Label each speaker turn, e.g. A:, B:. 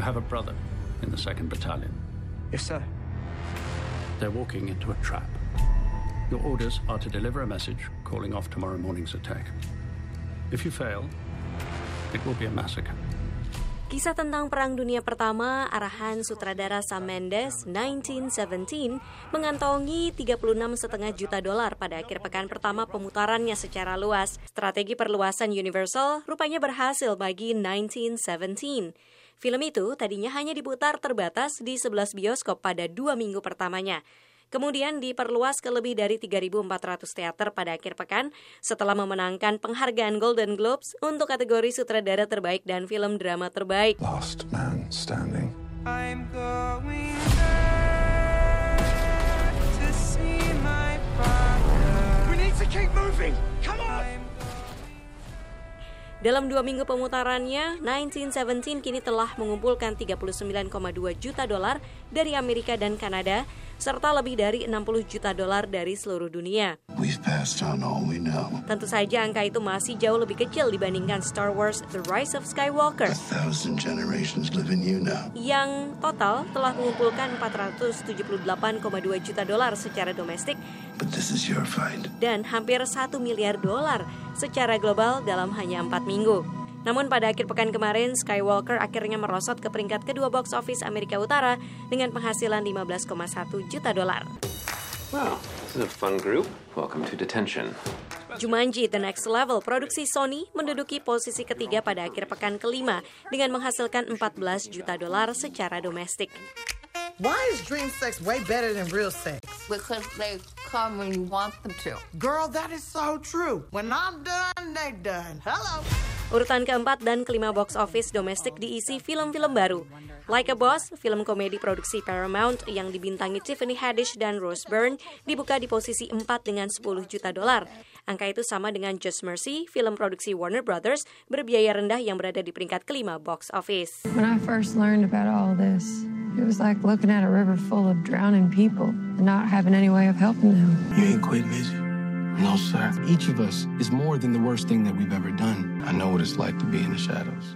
A: You have a brother in the 2nd Battalion.
B: Yes, sir.
A: They're walking into a trap. Your orders are to deliver a message calling off tomorrow morning's attack. If you fail, it will be a massacre.
C: Kisah tentang Perang Dunia Pertama, arahan sutradara Sam Mendes 1917 mengantongi 36,5 juta dolar pada akhir pekan pertama pemutarannya secara luas. Strategi perluasan Universal rupanya berhasil bagi 1917. Film itu tadinya hanya diputar terbatas di 11 bioskop pada dua minggu pertamanya. Kemudian diperluas ke lebih dari 3.400 teater pada akhir pekan setelah memenangkan penghargaan Golden Globes untuk kategori sutradara terbaik dan film drama terbaik.
D: Last man standing.
E: I'm going back
C: Dalam dua minggu pemutarannya, 1917 kini telah mengumpulkan 39,2 juta dolar dari Amerika dan Kanada serta lebih dari 60 juta dolar dari seluruh dunia. Tentu saja angka itu masih jauh lebih kecil dibandingkan Star Wars The Rise of Skywalker. Yang total telah mengumpulkan 478,2 juta dolar secara domestik. Dan hampir 1 miliar dolar secara global dalam hanya 4 minggu. Namun pada akhir pekan kemarin, Skywalker akhirnya merosot ke peringkat kedua box office Amerika Utara dengan penghasilan 15,1 juta dolar.
F: Wow, this is a fun group. Welcome to detention.
C: Jumanji The Next Level produksi Sony menduduki posisi ketiga pada akhir pekan kelima dengan menghasilkan 14 juta dolar secara domestik.
G: Why is dream sex way better than real sex?
H: because they come when you want them to.
G: Girl, that is so true. When I'm done, they done. Hello.
C: Urutan keempat dan kelima box office domestik diisi film-film baru. Like a Boss, film komedi produksi Paramount yang dibintangi Tiffany Haddish dan Rose Byrne, dibuka di posisi 4 dengan 10 juta dolar. Angka itu sama dengan Just Mercy, film produksi Warner Brothers, berbiaya rendah yang berada di peringkat kelima box office.
I: When I first learned about all this, it was like looking at a river full of drowning people and not having any way of helping them.
J: You ain't quitting, is you? No, sir. Each of us is more than the worst thing that we've ever done. I know what it's like to be in the shadows.